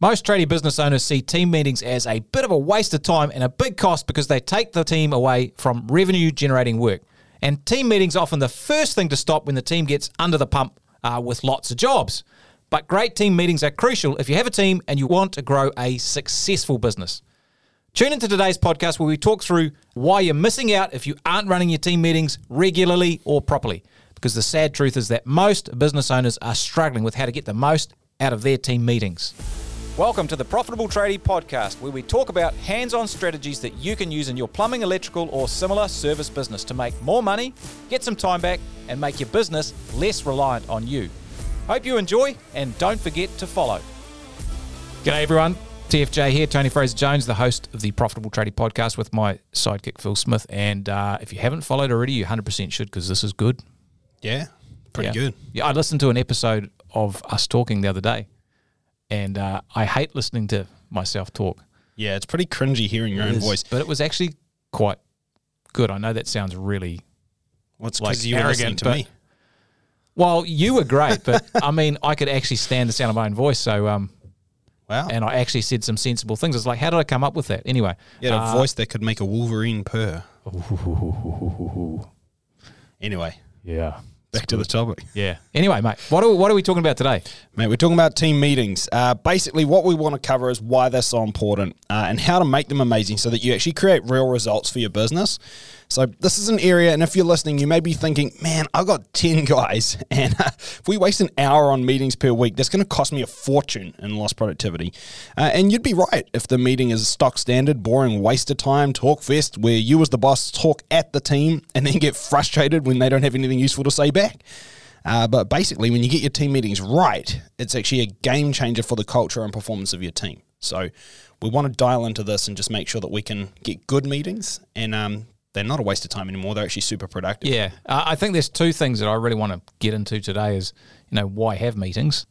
Most tradie business owners see team meetings as a bit of a waste of time and a big cost because they take the team away from revenue generating work. And team meetings are often the first thing to stop when the team gets under the pump uh, with lots of jobs. But great team meetings are crucial if you have a team and you want to grow a successful business. Tune into today's podcast where we talk through why you're missing out if you aren't running your team meetings regularly or properly. Because the sad truth is that most business owners are struggling with how to get the most out of their team meetings. Welcome to the Profitable Tradie Podcast, where we talk about hands on strategies that you can use in your plumbing, electrical, or similar service business to make more money, get some time back, and make your business less reliant on you. Hope you enjoy, and don't forget to follow. G'day, everyone. TFJ here, Tony Fraser Jones, the host of the Profitable Tradie Podcast with my sidekick, Phil Smith. And uh, if you haven't followed already, you 100% should because this is good. Yeah, pretty Yeah. good. Yeah, I listened to an episode of us talking the other day, and uh, I hate listening to myself talk. Yeah, it's pretty cringy hearing your own It is, voice. but it was actually quite good. I know that sounds really Well, like you were listening arrogant, to but- me. well. You were great, but I mean, I could actually stand the sound of my own voice. So, um, Wow. and I actually said some sensible things. It's like, how did I come up with that? Anyway, you had a uh, voice that could make a Wolverine purr. Anyway, yeah, back to the topic. yeah. Anyway, mate, what are what are we talking about today? Mate, we're talking about team meetings. Uh, basically, what we want to cover is why they're so important uh, and how to make them amazing so that you actually create real results for your business. So, this is an area, and if you're listening, you may be thinking, man, I've got 10 guys, and uh, if we waste an hour on meetings per week, that's going to cost me a fortune in lost productivity. Uh, and you'd be right if the meeting is stock standard, boring, waste of time, talk fest, where you as the boss talk at the team and then get frustrated when they don't have anything useful to say back. Uh, but basically, when you get your team meetings right, it's actually a game changer for the culture and performance of your team. So we want to dial into this and just make sure that we can get good meetings and um, they're not a waste of time anymore. They're actually super productive. Yeah, uh, I think there's two things that I really want to get into today. Is you know why have meetings?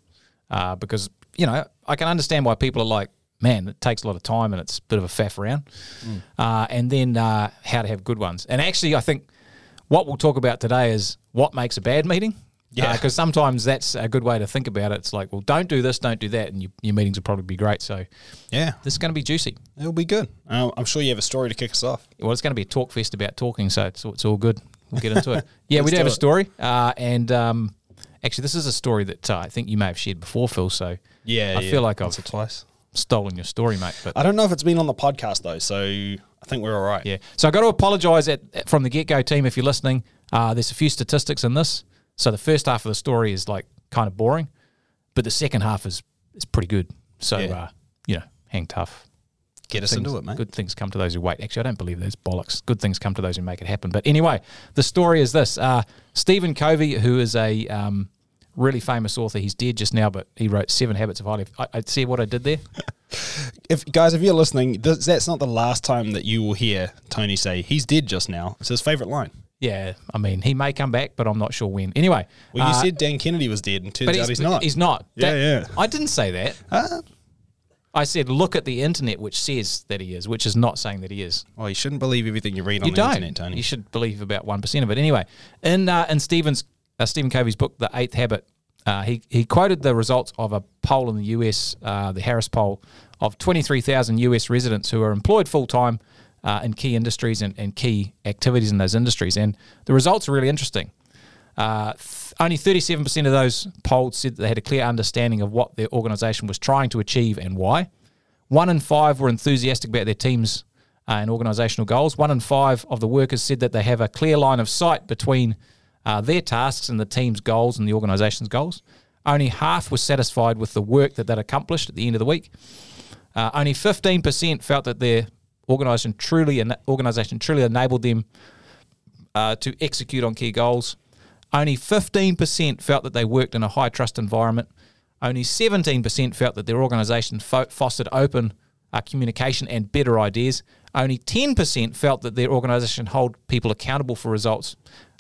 Uh, because you know I can understand why people are like, man, it takes a lot of time and it's a bit of a faff around. Mm. Uh, and then uh, how to have good ones. And actually, I think what we'll talk about today is what makes a bad meeting. Yeah. because sometimes that's a good way to think about it. It's like, well, don't do this, don't do that, and you, your meetings will probably be great. So Yeah, this is going to be juicy. it'll be good. Uh, I'm sure you have a story to kick us off. Well, it's going to be a talk fest about talking, so it's, it's all good. We'll get into it. Yeah, we do do have a story, uh, and um, actually, this is a story that uh, I think you may have shared before, Phil. So Yeah, I feel like once I've twice. stolen your story, mate. But I don't know if it's been on the podcast though, so I think we're all right. yeah, so I got to apologise at, at- from the get go, team, if you're listening. Uh, there's a few statistics in this. So the first half of the story is like kind of boring, but the second half is is pretty good. So Yeah. uh, you know, hang tough. Get us things, into it, mate. Good things come to those who wait. Actually, I don't believe those bollocks. Good things come to those who make it happen. But anyway, the story is this: uh, Stephen Covey, who is a um, really famous author, he's dead just now, but he wrote Seven Habits of Highly. I, I see what I did there. If guys, if you're listening, th- that's not the last time that you will hear Tony say he's dead just now. It's his favorite line. Yeah, I mean, he may come back, but I'm not sure when. Anyway, Well, you uh, said Dan Kennedy was dead, and turns but out he's not. He's not. Yeah, That- yeah. I didn't say that. Ah. I said look at the internet, which says that he is, which is not saying that he is. Well, you shouldn't believe everything you read on You the don't. internet, Tony. You should believe about one percent of it. Anyway, in uh, in Stephen's uh, Stephen Covey's book, The Eighth Habit, uh, he he quoted the results of a poll in the U.S., uh, the Harris poll, of twenty three thousand U.S. residents who are employed full time uh, in key industries and, and key activities in those industries, and the results are really interesting. Uh, th- only 37% of those polled said that they had a clear understanding of what their organisation was trying to achieve and why. One in five were enthusiastic about their team's uh, and organisational goals. One in five of the workers said that they have a clear line of sight between uh, their tasks and the team's goals and the organisation's goals. Only half were satisfied with the work that they'd accomplished at the end of the week. Uh, only 15% felt that their organisation truly organisation truly enabled them uh, to execute on key goals. Only 15% felt that they worked in a high trust environment. Only 17% felt that their organisation fo- fostered open uh, communication and better ideas. Only 10% felt that their organisation held people accountable for results.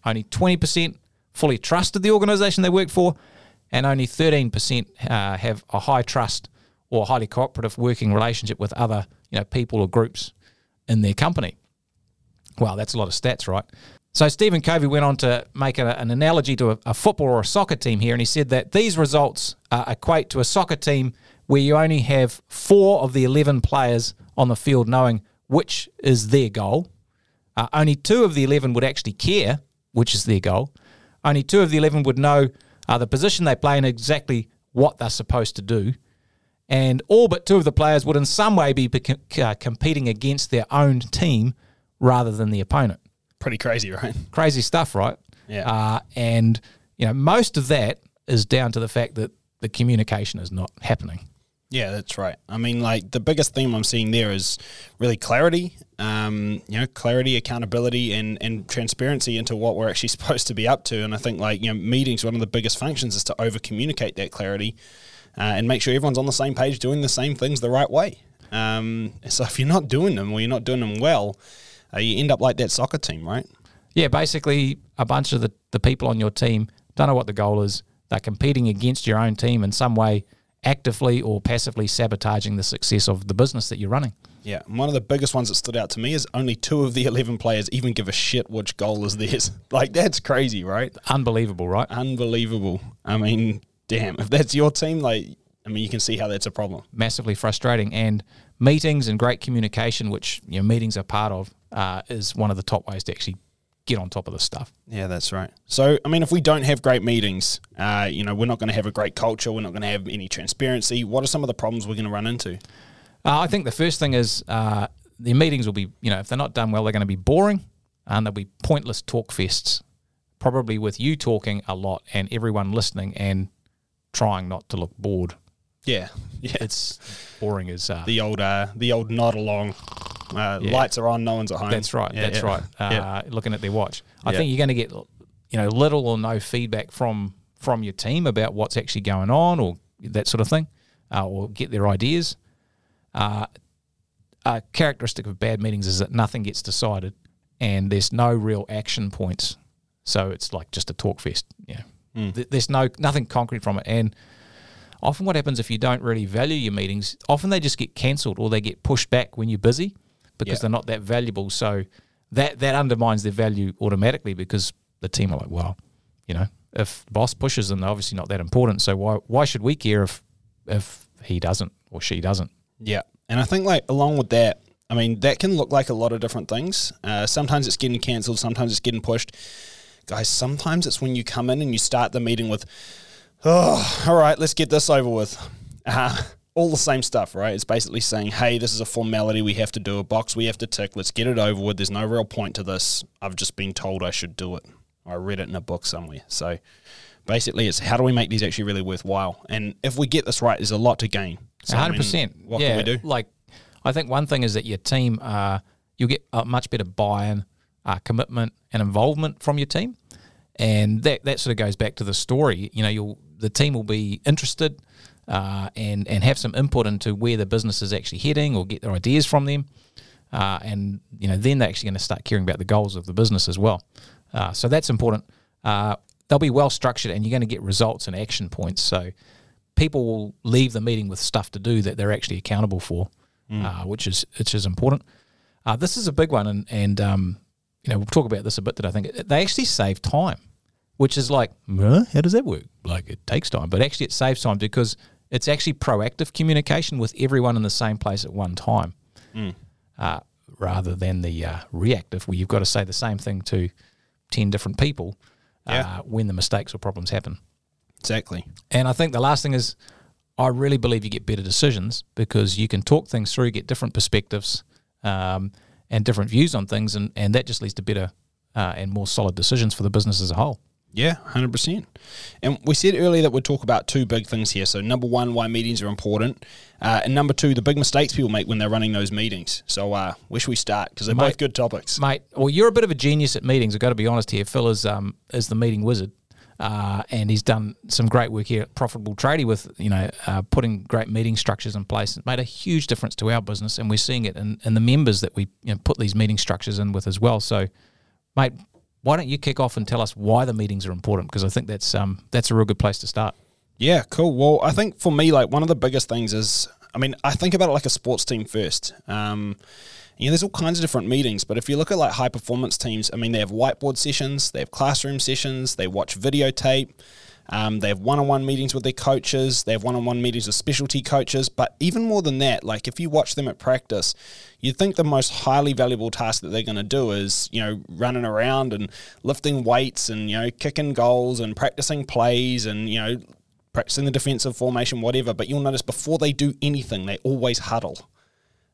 Only 20% fully trusted the organisation they work for. And only 13% uh, have a high trust or highly cooperative working relationship with other you know, people or groups in their company. Wow, that's a lot of stats, right? So Stephen Covey went on to make a, an analogy to a, a football or a soccer team here, and he said that these results uh, equate to a soccer team where you only have four of the 11 players on the field knowing which is their goal. Uh, only two of the 11 would actually care which is their goal. Only two of the 11 would know uh, the position they play and exactly what they're supposed to do. And all but two of the players would in some way be uh, competing against their own team rather than the opponent. Pretty crazy, right? Crazy stuff, right? Yeah. Uh, and, you know, most of that is down to the fact that the communication is not happening. Yeah, that's right. I mean, like the biggest theme I'm seeing there is really clarity. Um, you know, clarity, accountability, and and transparency into what we're actually supposed to be up to. And I think like you know, meetings one of the biggest functions is to over communicate that clarity uh, and make sure everyone's on the same page, doing the same things the right way. Um, so if you're not doing them or you're not doing them well, uh, you end up like that soccer team, right? Yeah, basically a bunch of the, the people on your team don't know what the goal is. They're competing against your own team in some way actively or passively sabotaging the success of the business that you're running. Yeah, one of the biggest ones that stood out to me is only two of the 11 players even give a shit which goal is theirs. Like, that's crazy, right? Unbelievable, right? Unbelievable. I mean, damn, if that's your team, like, I mean, you can see how that's a problem. Massively frustrating. And meetings and great communication, which you know, meetings are part of, uh, is one of the top ways to actually get on top of this stuff. Yeah, that's right. So, I mean, if we don't have great meetings, uh, you know, we're not going to have a great culture. We're not going to have any transparency. What are some of the problems we're going to run into? Uh, I think the first thing is uh, the meetings will be, you know, if they're not done well, they're going to be boring and they'll be pointless talk fests, probably with you talking a lot and everyone listening and trying not to look bored. Yeah, yeah. It's boring as uh, the old, uh, the old nod along uh, yeah. Lights are on, no one's at home. That's right. Yeah, that's yeah. right. Uh, looking at their watch, I think you're going to get you know little or no feedback from from your team about what's actually going on or that sort of thing, uh, or get their ideas. Uh, a characteristic of bad meetings is that nothing gets decided, and there's no real action points. So it's like just a talk fest. Yeah, mm. Th- there's no nothing concrete from it, and often what happens if you don't really value your meetings, often they just get cancelled or they get pushed back when you're busy because they're not that valuable. So that that undermines their value automatically because the team are like, well, you know, if boss pushes them, they're obviously not that important. So why why should we care if if he doesn't or she doesn't? Yeah, and I think like along with that, I mean that can look like a lot of different things. Uh, sometimes it's getting cancelled, sometimes it's getting pushed. Guys, sometimes it's when you come in and you start the meeting with, "Oh, all right, let's get this over with." Uh, all the same stuff, right? It's basically saying, hey, this is a formality we have to do, a box we have to tick, let's get it over with. There's no real point to this. I've just been told I should do it. I read it in a book somewhere. So basically, it's how do we make these actually really worthwhile? And if we get this right, there's a lot to gain. So, 100%. I mean, what yeah, can we do? Like, I think one thing is that your team, uh, you'll get a much better buy in, uh, commitment, and involvement from your team. And that, that sort of goes back to the story. You know, you'll the team will be interested uh, and and have some input into where the business is actually heading or get their ideas from them. Uh, and you know then they're actually going to start caring about the goals of the business as well. Uh, so that's important. Uh, they'll be well structured, and you're going to get results and action points. So people will leave the meeting with stuff to do that they're actually accountable for, mm. which is which is important. Uh, this is a big one, and and um, you know we'll talk about this a bit. That I think they actually save time, which is like, huh? how does that work? Like it takes time, but actually it saves time because it's actually proactive communication with everyone in the same place at one time, mm. uh, rather than the uh, reactive where you've got to say the same thing to ten different people uh, yeah. when the mistakes or problems happen. Exactly. And I think the last thing is, I really believe you get better decisions because you can talk things through, get different perspectives, um, and different views on things, and, and that just leads to better uh, and more solid decisions for the business as a whole. Yeah, hundred percent. And we said earlier that we'd talk about two big things here. So number one, why meetings are important, uh, and number two, the big mistakes people make when they're running those meetings. So uh, where should we start? Because they're mate, both good topics, mate. Well, you're a bit of a genius at meetings. I've got to be honest here. Phil is um is the meeting wizard. Uh, and he's done some great work here at Profitable Tradie with you know uh, putting great meeting structures in place. It made a huge difference to our business, and we're seeing it in, in the members that we you know, put these meeting structures in with as well. So, mate, why don't you kick off and tell us why the meetings are important? Because I think that's um, that's a real good place to start. Yeah, cool. Well, I think for me, like one of the biggest things is, I mean, I think about it like a sports team first. Um, you know, there's all kinds of different meetings, but if you look at like high performance teams, I mean, they have whiteboard sessions, they have classroom sessions, they watch videotape. Um, they have one-on-one meetings with their coaches. They have one-on-one meetings with specialty coaches. But even more than that, like if you watch them at practice, you'd think the most highly valuable task that they're going to do is you know running around and lifting weights and you know kicking goals and practicing plays and you know practicing the defensive formation, whatever. But you'll notice before they do anything, they always huddle.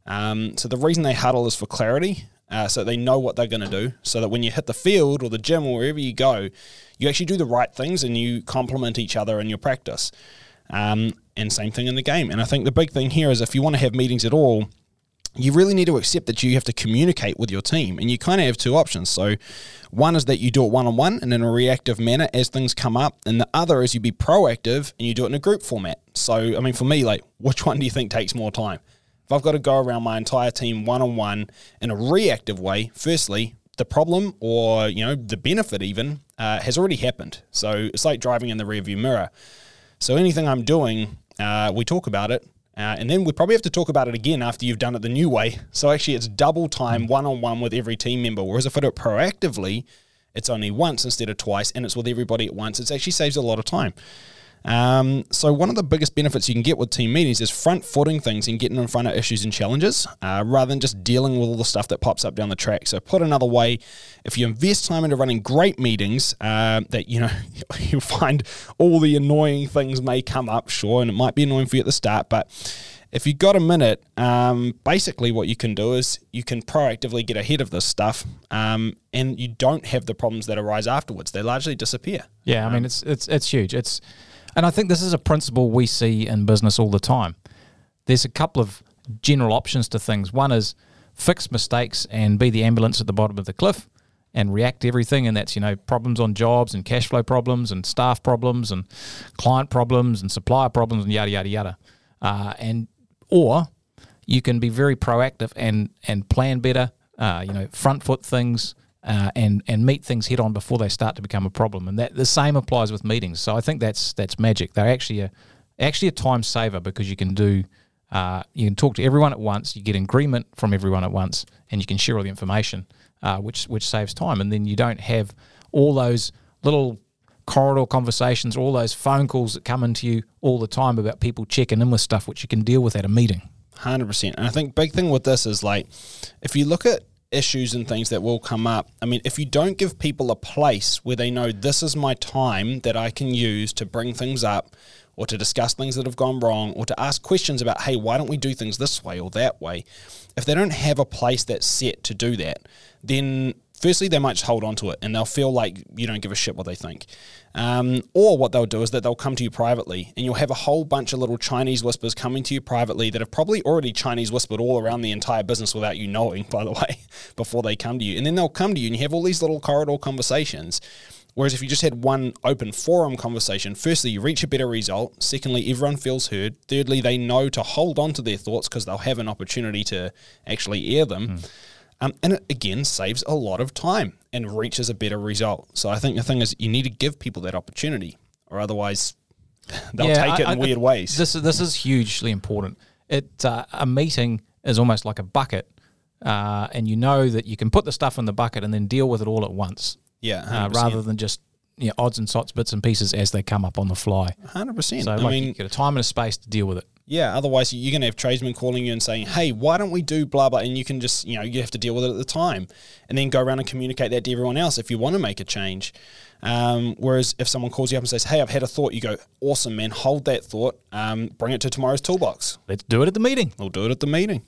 Um, so the reason they huddle is for clarity, uh, so they know what they're going to do, so that when you hit the field or the gym or wherever you go, you actually do the right things and you complement each other in your practice. Um, and same thing in the game. And I think the big thing here is if you want to have meetings at all, you really need to accept that you have to communicate with your team and you kind of have two options so one is that you do it one-on-one and in a reactive manner as things come up and the other is you be proactive and you do it in a group format so i mean for me like which one do you think takes more time I've got to go around my entire team one on one in a reactive way, firstly, the problem or you know the benefit even uh, has already happened. So it's like driving in the rearview mirror. So anything I'm doing, uh, we talk about it, uh, and then we probably have to talk about it again after you've done it the new way. So actually, it's double time one on one with every team member. Whereas if I do it proactively, it's only once instead of twice, and it's with everybody at once. It actually saves a lot of time. Um, so one of the biggest benefits you can get with team meetings is front footing things and getting in front of issues and challenges uh, rather than just dealing with all the stuff that pops up down the track. So put another way, if you invest time into running great meetings, uh, that you know you find all the annoying things may come up, sure, and it might be annoying for you at the start, but if you've got a minute, um, basically what you can do is you can proactively get ahead of this stuff, um, and you don't have the problems that arise afterwards. They largely disappear. Yeah, I mean it's it's it's huge. It's and I think this is a principle we see in business all the time. There's a couple of general options to things. One is fix mistakes and be the ambulance at the bottom of the cliff and react to everything. And that's, you know, problems on jobs and cash flow problems and staff problems and client problems and supplier problems and yada, yada, yada. Uh, and, or you can be very proactive and, and plan better, uh, you know, front foot things, uh, and and meet things head on before they start to become a problem. And that the same applies with meetings. So I think that's that's magic. They're actually a actually a time saver because you can do uh, you can talk to everyone at once. You get agreement from everyone at once, and you can share all the information, uh, which which saves time. And then you don't have all those little corridor conversations, all those phone calls that come into you all the time about people checking in with stuff, which you can deal with at a meeting. Hundred percent. And I think big thing with this is like, if you look at issues and things that will come up. I mean, if you don't give people a place where they know this is my time that I can use to bring things up or to discuss things that have gone wrong or to ask questions about, hey, why don't we do things this way or that way? If they don't have a place that's set to do that, then firstly, they might just hold on to it and they'll feel like you don't give a shit what they think. Um, or what they'll do is that they'll come to you privately and you'll have a whole bunch of little Chinese whispers coming to you privately that have probably already Chinese whispered all around the entire business without you knowing, by the way, before they come to you. And then they'll come to you and you have all these little corridor conversations. Whereas if you just had one open forum conversation, firstly, you reach a better result. Secondly, everyone feels heard. Thirdly, they know to hold on to their thoughts because they'll have an opportunity to actually air them. Mm. Um, and it again saves a lot of time and reaches a better result. So I think the thing is you need to give people that opportunity, or otherwise they'll yeah, take it I, in I, weird ways. This this is hugely important. It uh, a meeting is almost like a bucket, uh, and you know that you can put the stuff in the bucket and then deal with it all at once. Yeah, uh, rather than just you know, odds and sots, bits and pieces as they come up on the fly. Hundred percent. So, like, I mean, you get a time and a space to deal with it. Yeah, otherwise you're going to have tradesmen calling you and saying, "Hey, why don't we do blah blah?" And you can just, you know, you have to deal with it at the time, and then go around and communicate that to everyone else if you want to make a change. Um, whereas if someone calls you up and says, "Hey, I've had a thought," you go, "Awesome, man! Hold that thought. Um, bring it to tomorrow's toolbox. Let's do it at the meeting. We'll do it at the meeting."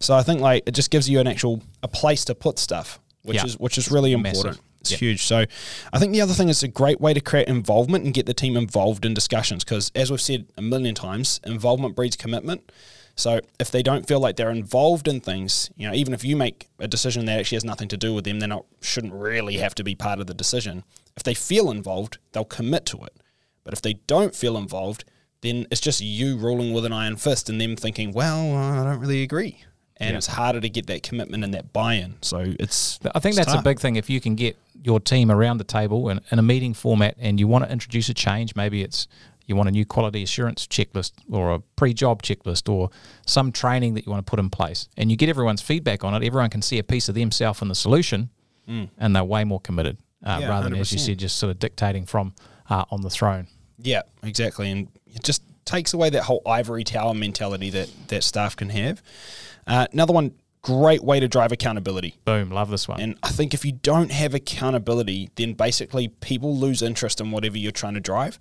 So I think like it just gives you an actual a place to put stuff, which yeah. is which is really important. It's yep. huge. So I think the other thing is a great way to create involvement and get the team involved in discussions because, as we've said a million times, involvement breeds commitment. So if they don't feel like they're involved in things, you know, even if you make a decision that actually has nothing to do with them, they not shouldn't really have to be part of the decision. If they feel involved, they'll commit to it. But if they don't feel involved, then it's just you ruling with an iron fist and them thinking, well, I don't really agree and yeah. it's harder to get that commitment and that buy-in. So it's. I think that's tough. a big thing. If you can get your team around the table in, in a meeting format, and you want to introduce a change, maybe it's you want a new quality assurance checklist or a pre-job checklist or some training that you want to put in place, and you get everyone's feedback on it. Everyone can see a piece of themselves in the solution, mm. and they're way more committed uh, yeah, rather 100%. than, as you said, just sort of dictating from uh, on the throne. Yeah, exactly. And it just takes away that whole ivory tower mentality that, that staff can have. Uh, another one, great way to drive accountability. Boom, love this one. And I think if you don't have accountability, then basically people lose interest in whatever you're trying to drive.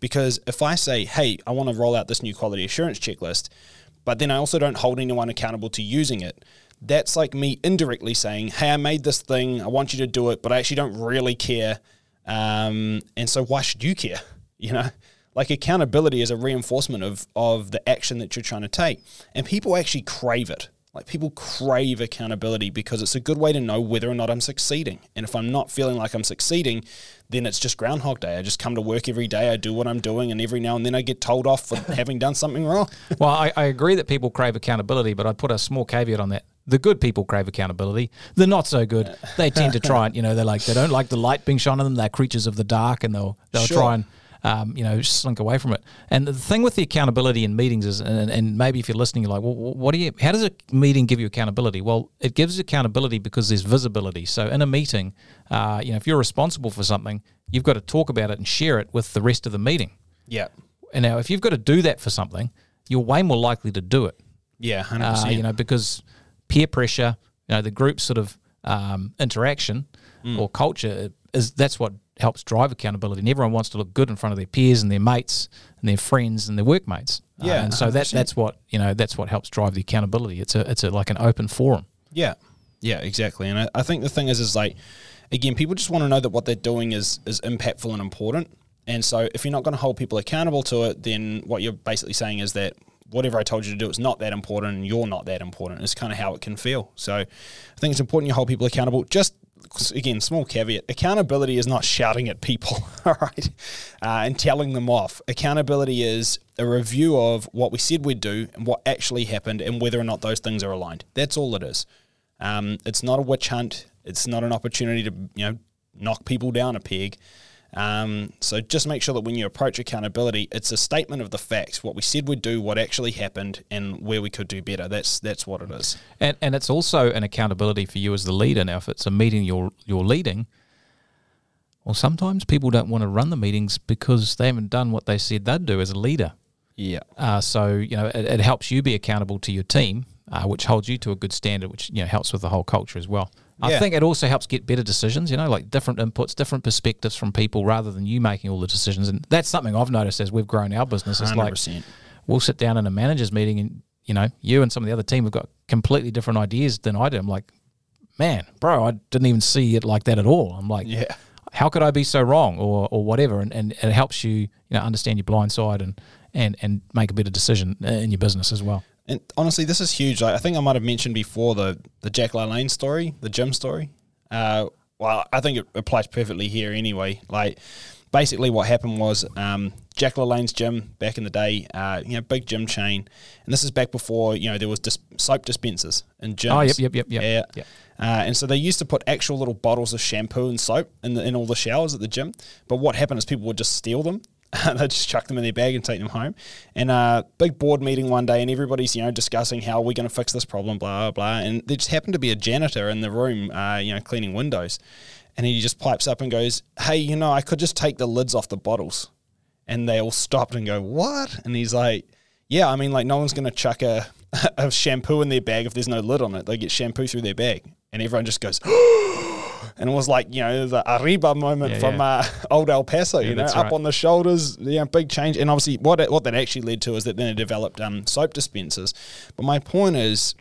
Because if I say, hey, I want to roll out this new quality assurance checklist, but then I also don't hold anyone accountable to using it, that's like me indirectly saying, hey, I made this thing, I want you to do it, but I actually don't really care. Um, and so why should you care? You know? Like accountability is a reinforcement of of the action that you're trying to take. And people actually crave it. Like people crave accountability because it's a good way to know whether or not I'm succeeding. And if I'm not feeling like I'm succeeding, then it's just Groundhog Day. I just come to work every day, I do what I'm doing, and every now and then I get told off for having done something wrong. well, I, I agree that people crave accountability, but I'd put a small caveat on that. The good people crave accountability. The not so good, they tend to try and you know they're like they don't like the light being shone on them. They're creatures of the dark, and they'll they'll Sure. try and um, you know slink away from it. And the thing with the accountability in meetings is, and, and maybe if you're listening, you're like, well, what do you? How does a meeting give you accountability? Well, it gives accountability because there's visibility. So in a meeting, uh, you know, if you're responsible for something, you've got to talk about it and share it with the rest of the meeting. Yeah. And now, if you've got to do that for something, you're way more likely to do it. Yeah, 100%. Uh, you know, because peer pressure, you know, the group sort of um, interaction Mm. or culture is that's what helps drive accountability. And everyone wants to look good in front of their peers and their mates and their friends and their workmates. Uh, Yeah, and so that that's what you know that's what helps drive the accountability. It's a it's a like an open forum. Yeah, yeah, exactly. And I, I think the thing is, is like, again, people just want to know that what they're doing is is impactful and important. And so, if you're not going to hold people accountable to it, then what you're basically saying is that whatever I told you to do is not that important, and you're not that important. It's kind of how it can feel. So, I think it's important you hold people accountable. Just again, small caveat: accountability is not shouting at people, all right, uh, and telling them off. Accountability is a review of what we said we'd do and what actually happened, and whether or not those things are aligned. That's all it is. Um, it's not a witch hunt. It's not an opportunity to you know knock people down a peg. Um, so just make sure that when you approach accountability, it's a statement of the facts, what we said we'd do, what actually happened, and where we could do better. That's that's what it is. And and it's also an accountability for you as the leader. Now, if it's a meeting you're you're leading, well, sometimes people don't want to run the meetings because they haven't done what they said they'd do as a leader. Yeah. Uh, so you know, it, it helps you be accountable to your team, uh, which holds you to a good standard, which you know helps with the whole culture as well. I Yeah. think it also helps get better decisions. You know, like different inputs, different perspectives from people, rather than you making all the decisions. And that's something I've noticed as we've grown our business. It's like 100%. we'll sit down in a managers meeting, and you know, you and some of the other team have got completely different ideas than I do. I'm like, man, bro, I didn't even see it like that at all. I'm like, Yeah. how could I be so wrong or, or whatever? And, and it helps you, you know, understand your blind side and, and, and make a better decision in your business as well. And honestly, this is huge. Like, I think I might have mentioned before the the Jack LaLanne story, the gym story. Uh, well, I think it applies perfectly here anyway. Like, basically, what happened was um, Jack LaLanne's gym back in the day, uh, you know, big gym chain, and this is back before you know there was dis- soap dispensers in gyms. Oh, yep, yep, yep, yep, Yeah. yep. Uh, and so they used to put actual little bottles of shampoo and soap in, the, in all the showers at the gym. But what happened is people would just steal them. They'd just chuck them in their bag and take them home. And uh, big board meeting one day, and everybody's you know discussing how we're going to fix this problem, blah blah. And there just happened to be a janitor in the room, uh, you know, cleaning windows, and he just pipes up and goes, "Hey, you know, I could just take the lids off the bottles." And they all stopped and go, "What?" And he's like, "Yeah, I mean, like no one's going to chuck a, a shampoo in their bag if there's no lid on it. They get shampoo through their bag." And everyone just goes, and it was like you know the Arriba moment Yeah, from yeah. Uh, old El Paso, you know, up right. on the shoulders, you know, big change. And obviously, what it, what that actually led to is that then it developed um, soap dispensers. But my point is,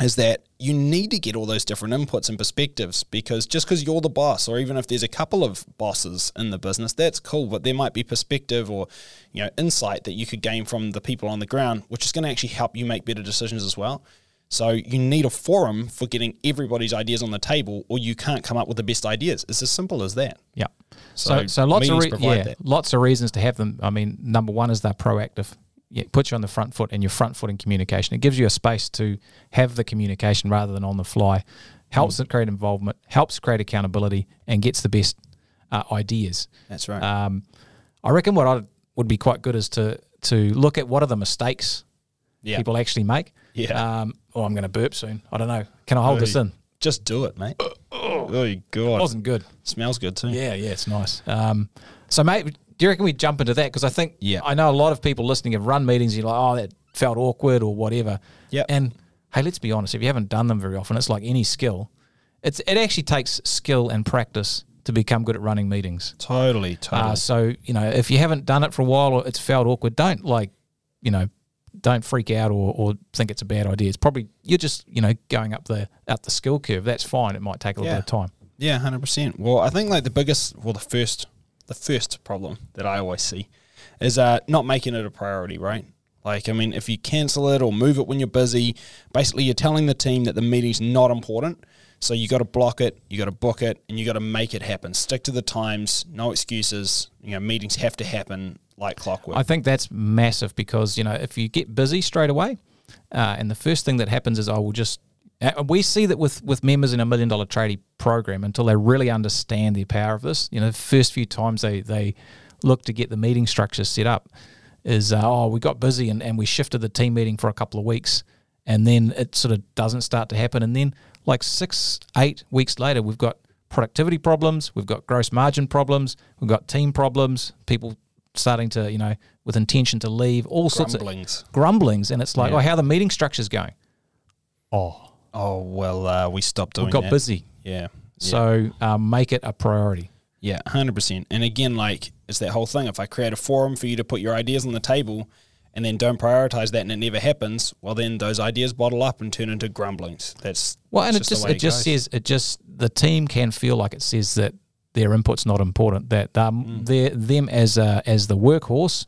is that you need to get all those different inputs and perspectives because just because you're the boss, or even if there's a couple of bosses in the business, that's cool. But there might be perspective or you know insight that you could gain from the people on the ground, which is going to actually help you make better decisions as well. So you need a forum for getting everybody's ideas on the table, or you can't come up with the best ideas. It's as simple as that. Yeah. So, So so, lots of re- yeah, that. lots of reasons to have them. I mean, number one is they're proactive. Yeah, put you on the front foot and your front foot in communication. It gives you a space to have the communication rather than on the fly. Helps Mm. it create involvement, helps create accountability, and gets the best uh, ideas. That's right. Um, I reckon what I would be quite good is to to look at what are the mistakes yeah. people actually make. Yeah. Um, oh, I'm going to burp soon. I don't know. Can I hold this in? Just do it, mate. Oh, It God. wasn't good. Smells good too. Yeah, yeah, it's nice. Um, so, mate, do you reckon we jump into that? Because I think Yeah. I know a lot of people listening have run meetings. And you're like, oh, that felt awkward or whatever. Yeah. And hey, let's be honest. If you haven't done them very often, it's like any skill. It's it actually takes skill and practice to become good at running meetings. Totally, totally. Uh, so you know, if you haven't done it for a while or it's felt awkward, don't like, you know, don't freak out or, or think it's a bad idea. It's probably you're just you know going up the up the skill curve. That's fine. It might take a little Yeah. bit of time. Yeah, hundred percent. Well, I think like the biggest, well, the first, the first problem that I always see is uh, not making it a priority, right? Like, I mean, if you cancel it or move it when you're busy, basically you're telling the team that the meeting's not important. So you got to block it, you got to book it, and you got to make it happen. Stick to the times, no excuses. You know, meetings have to happen like clockwork. I think that's massive because you know if you get busy straight away, uh, and the first thing that happens is I will just. Uh, we see that with with members in a million dollar Tradie program until they really understand the power of this. You know, the first few times they they look to get the meeting structure set up is uh, oh we got busy and, and we shifted the team meeting for a couple of weeks and then it sort of doesn't start to happen and then like six eight weeks later we've got productivity problems we've got gross margin problems we've got team problems people starting to you know with intention to leave all sorts of Grumblings. grumblings and it's like Yeah. oh how the meeting structure's going oh Oh well, uh, we stopped doing we got that. busy Yeah. so um, make it a priority Yeah, hundred percent. And again, like it's that whole thing. If I create a forum for you to put your ideas on the table, and then don't prioritize that, and it never happens, well, then those ideas bottle up and turn into grumblings. That's Well, and that's it just way it just says it just the team can feel like it says that their input's not important. That um, Mm. they're them as a, as the workhorse,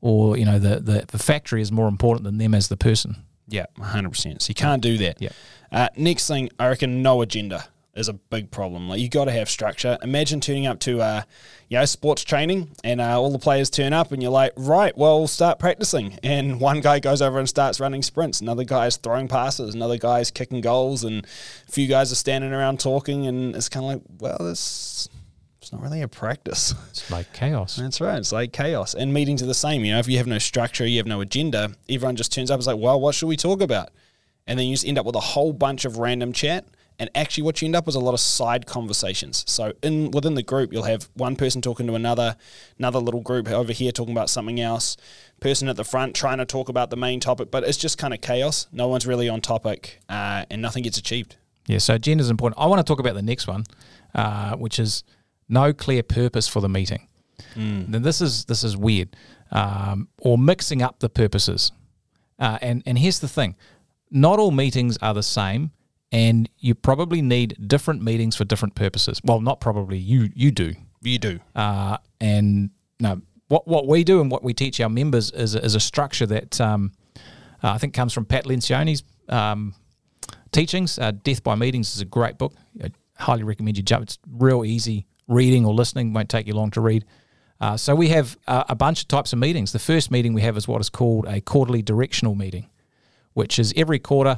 or you know the, the the factory is more important than them as the person. yeah, hundred percent. So you can't do that. Yeah. Uh, next thing, I reckon, no agenda is a big problem. Like you got to have structure. Imagine turning up to, uh, you know, sports training, and uh, all the players turn up, and you're like, right, well, start practicing. And one guy goes over and starts running sprints. Another guy's throwing passes. Another guy's kicking goals, and a few guys are standing around talking. And it's kind of like, well, this. It's not really a practice. It's like chaos. That's right. It's like chaos. And meetings are the same. You know, if you have no structure, you have no agenda, everyone just turns up. It's like, well, what should we talk about? And then you just end up with a whole bunch of random chat. And actually, what you end up with is a lot of side conversations. So, in within the group, you'll have one person talking to another, another little group over here talking about something else, person at the front trying to talk about the main topic. But it's just kind of chaos. No one's really on topic, uh, and nothing gets achieved. Yeah, so agenda is important. I want to talk about the next one, uh, which is no clear purpose for the meeting. Then this is this is weird, um, or mixing up the purposes. Uh, and and here's the thing: not all meetings are the same, and you probably need different meetings for different purposes. Well, not probably. You you do. You do. Uh, and no, what what we do and what we teach our members is a, is a structure that um, uh, I think comes from Pat Lencioni's um, teachings. Uh, Death by Meetings is a great book. I highly recommend you jump. It's real easy reading or listening. Won't take you long to read. Uh, so we have uh, a bunch of types of meetings. The first meeting we have is what is called a quarterly directional meeting, which is every quarter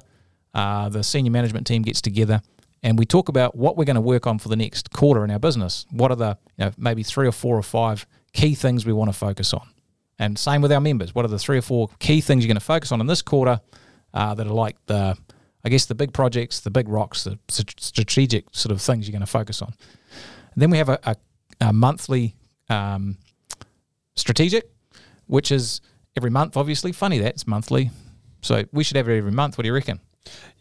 uh, the senior management team gets together and we talk about what we're going to work on for the next quarter in our business. What are the you know, maybe three or four or five key things we want to focus on? And same with our members. What are the three or four key things you're going to focus on in this quarter uh, that are like the, I guess, the big projects, the big rocks, the strategic sort of things you're going to focus on. And then we have a, a, a monthly um, strategic, which is every month, obviously. Funny that it's monthly. So we should have it every month. What do you reckon?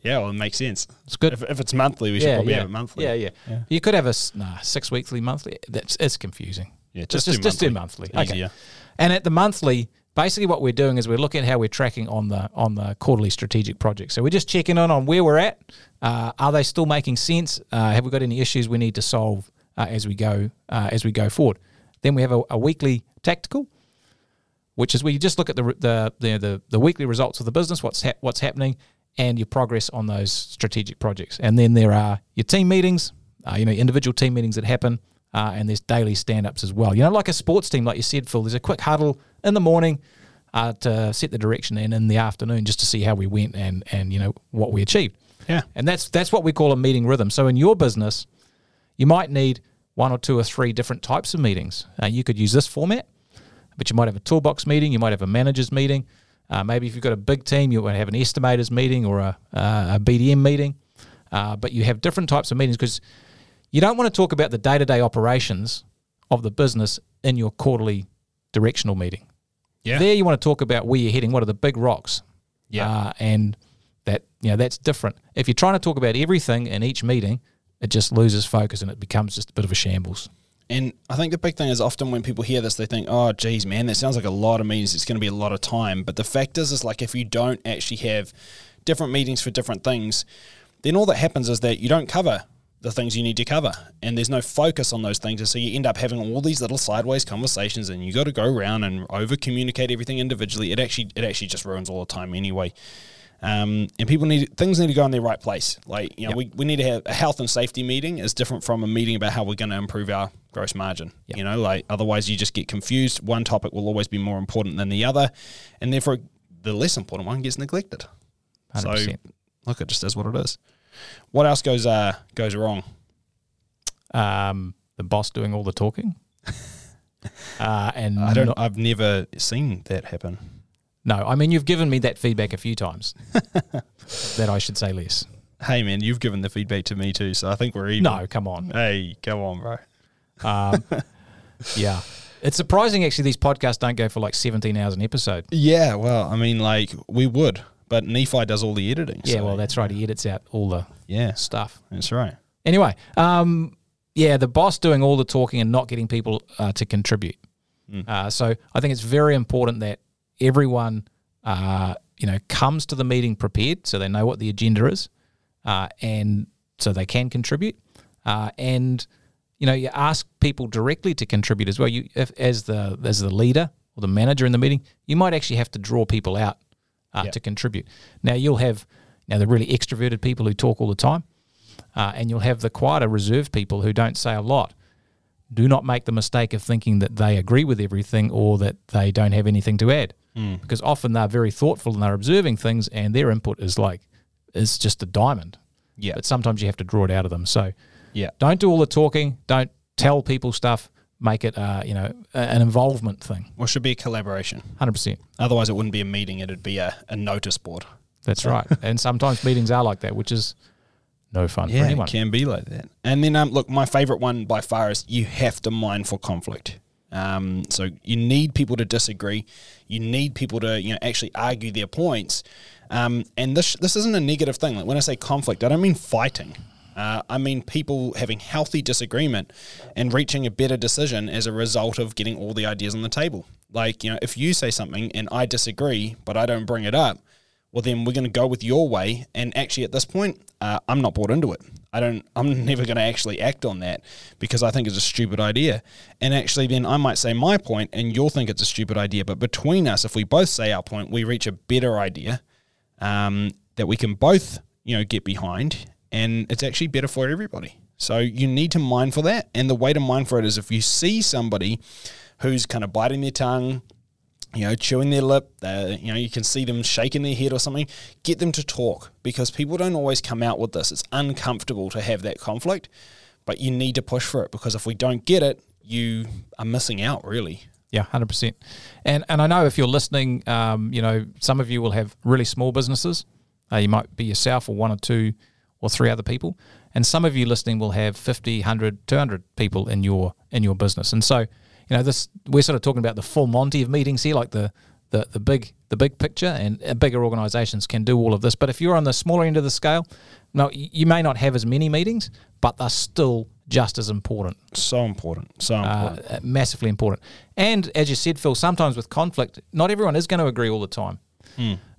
Yeah, well, it makes sense. It's good. If, if it's monthly, we should probably have it monthly. Yeah, yeah, yeah, You could have a nah, six weekly, monthly. That's it's confusing. Yeah, just just just, do just do monthly. monthly. Easier. Okay. And at the monthly, basically what we're doing is we're looking at how we're tracking on the on the quarterly strategic projects. So we're just checking in on where we're at. Uh, are they still making sense? Uh, have we got any issues we need to solve uh, as we go uh, as we go forward? Then we have a, a weekly tactical, which is where you just look at the the the the, the weekly results of the business, what's hap what's happening, and your progress on those strategic projects. And then there are your team meetings, uh, you know, individual team meetings that happen, uh, and there's daily stand ups as well. You know, like a sports team, like you said, Phil. There's a quick huddle in the morning uh, to set the direction, and in the afternoon just to see how we went and and you know what we achieved. Yeah. And that's that's what we call a meeting rhythm. So in your business, you might need one or two or three different types of meetings. Uh, you could use this format, but you might have a toolbox meeting. You might have a managers meeting. Uh, maybe if you've got a big team, you might have an estimators meeting or a, uh, a BDM meeting. Uh, but you have different types of meetings because you don't want to talk about the day to day operations of the business in your quarterly directional meeting. Yeah. There, you want to talk about where you're heading. What are the big rocks? Yeah. Uh, and that you know that's different. If you're trying to talk about everything in each meeting, it just loses focus and it becomes just a bit of a shambles. And I think the big thing is often when people hear this, they think, "Oh, geez, man, that sounds like a lot of meetings. It's going to be a lot of time." But the fact is, is like if you don't actually have different meetings for different things, then all that happens is that you don't cover the things you need to cover, and there's no focus on those things, and so you end up having all these little sideways conversations, and you got to go around and over communicate everything individually. It actually, it actually just ruins all the time anyway. Um, and people need things need to go in their right place. Like you know, Yep. we, we need to have a health and safety meeting is different from a meeting about how we're going to improve our gross margin. Yep. You know, like otherwise you just get confused. One topic will always be more important than the other, and therefore the less important one gets neglected. So 100%. look, it just is what it is. What else goes uh goes wrong? Um, the boss doing all the talking. uh, and I don't. not- I've never seen that happen. No, I mean you've given me that feedback a few times that I should say less. Hey man, you've given the feedback to me too, so I think we're even. No, come on. Hey, come on, bro. Um, yeah, it's surprising actually. These podcasts don't go for like 17 hours an episode. Yeah, well, I mean, like we would, but Nephi does all the editing. Yeah, so- well, that's right. He edits out all the yeah, stuff. that's right. Anyway, um, yeah, the boss doing all the talking and not getting people uh, to contribute. Uh, so I think it's very important that everyone, uh, you know, comes to the meeting prepared, so they know what the agenda is, uh, and so they can contribute. Uh, and you know, you ask people directly to contribute as well. You, if, as the as the leader or the manager in the meeting, you might actually have to draw people out uh, Yeah. to contribute. Now you'll have now the really extroverted people who talk all the time, uh, and you'll have the quieter, reserved people who don't say a lot. Do not make the mistake of thinking that they agree with everything or that they don't have anything to add, because often they're very thoughtful and they're observing things, and their input is like is just a diamond. Yeah, But sometimes you have to draw it out of them. So yeah, don't do all the talking. Don't tell people stuff. Make it, uh, you know, an involvement thing. well, should be a collaboration. Hundred percent. Otherwise, it wouldn't be a meeting; it'd be a, a notice board. That's right. and sometimes meetings are like that, which is no fun for Yeah, anyone. it can be like that. And then, um, look, my favorite one by far is you have to mind for conflict. Um, so you need people to disagree. You need people to, you know, actually argue their points. Um, and this this isn't a negative thing. Like when I say conflict, I don't mean fighting. Uh, I mean people having healthy disagreement and reaching a better decision as a result of getting all the ideas on the table. Like you know, if you say something and I disagree, but I don't bring it up, well then we're going to go with your way and actually at this point uh, i'm not bought into it i don't i'm never going to actually act on that because i think it's a stupid idea. And actually then i might say my point and you'll think it's a stupid idea but between us if we both say our point we reach a better idea um, that we can both you know get behind and it's actually better for everybody. So you need to mind for that. And the way to mind for it is if you see somebody who's kind of biting their tongue you know, chewing their lip, you know, you can see them shaking their head or something, get them to talk because people don't always come out with this. It's uncomfortable to have that conflict, but you need to push for it because if we don't get it, you are missing out, really. Yeah, hundred percent. And and I know if you're listening, um, you know, some of you will have really small businesses. Uh, you might be yourself or one or two or three other people, and some of you listening will have 50, 100, 200 people in your in your business. And so, you know, this we're sort of talking about the full Monty of meetings here, like the the, the big the big picture, and uh, bigger organisations can do all of this. But if you're on the smaller end of the scale, no, you may not have as many meetings, but they're still just as important So important. So important. uh, massively important. And as you said, Phil, sometimes with conflict, not everyone is going to agree all the time.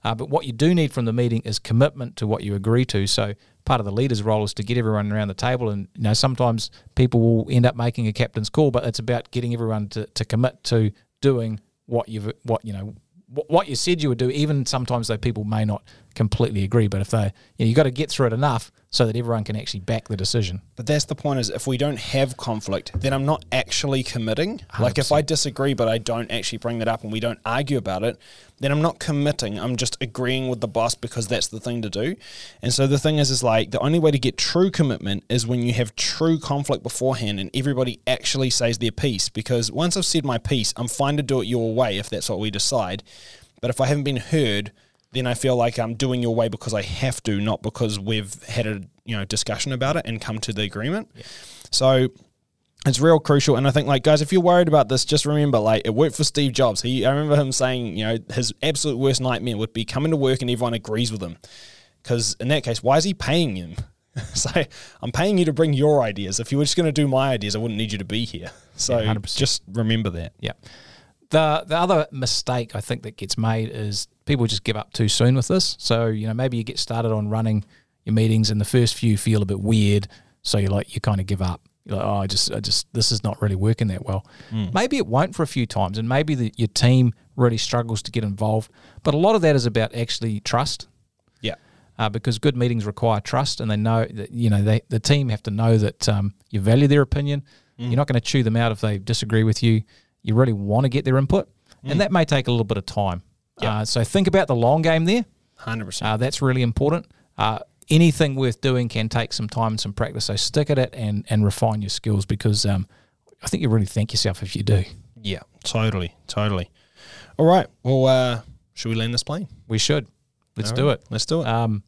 Uh, but what you do need from the meeting is commitment to what you agree to. So part of the leader's role is to get everyone around the table. And you know, sometimes people will end up making a captain's call, but it's about getting everyone to, to commit to doing what you've what you know what, you said you would do. Even sometimes though people may not completely agree, but if they you know, you got to get through it enough so that everyone can actually back the decision. But that's the point is if we don't have conflict, then I'm not actually committing. Like if I disagree but I don't actually bring that up and we don't argue about it, then I'm not committing. I'm just agreeing with the boss because that's the thing to do. And so the thing is is like the only way to get true commitment is when you have true conflict beforehand and everybody actually says their piece because once I've said my piece, I'm fine to do it your way if that's what we decide. But if I haven't been heard, then I feel like I'm doing your way because I have to, not because we've had a you know discussion about it and come to the agreement. So It's real crucial, and I think like guys, if you're worried about this, just remember like it worked for Steve Jobs. He, I remember him saying, you know, his absolute worst nightmare would be coming to work and everyone agrees with him, because in that case, why is he paying him? so I'm paying you to bring your ideas. If you were just going to do my ideas, I wouldn't need you to be here. So Yeah, just remember that. Yeah. The the other mistake I think that gets made is people just give up too soon with this. So, you know, maybe you get started on running your meetings and the first few feel a bit weird, so you like you kind of give up. You're like, oh, I just I just this is not really working that well. Maybe it won't for a few times and maybe the, your team really struggles to get involved, but a lot of that is about actually trust. Yeah. Uh, because good meetings require trust, and they know that you know they the team have to know that um, you value their opinion. You're not going to chew them out if they disagree with you. You really want to get their input, and that may take a little bit of time. Yeah. Uh, so think about the long game there. Hundred percent. Uh, that's really important. Uh, anything worth doing can take some time and some practice. So stick at it and and refine your skills because um, I think you really thank yourself if you do. Yeah, totally, totally. All right. Well, uh, should we land this plane? We should. Let's All do right, it. Let's do it. Um,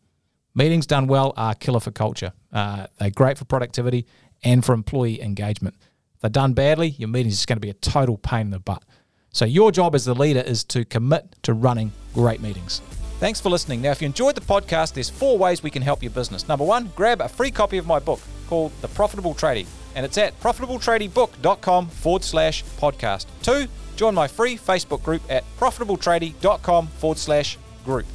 meetings done well are killer for culture. Uh, they're great for productivity and for employee engagement. If they're done badly, your meeting is going to be a total pain in the butt. So your job as the leader is to commit to running great meetings. Thanks for listening. Now, if you enjoyed the podcast, there's four ways we can help your business. Number one, grab a free copy of my book called The Profitable Tradie, and it's at profitabletradiebook.com forward slash podcast. Two, join my free Facebook group at profitabletradie.com forward slash group.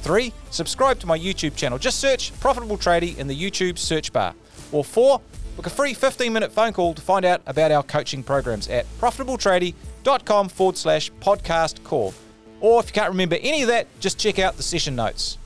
Three, subscribe to my YouTube channel. Just search Profitable Tradie in the YouTube search bar. Or four, book a free 15 minute phone call to find out about our coaching programs at profitabletradie.com forward slash podcast call. Or if you can't remember any of that, just check out the session notes.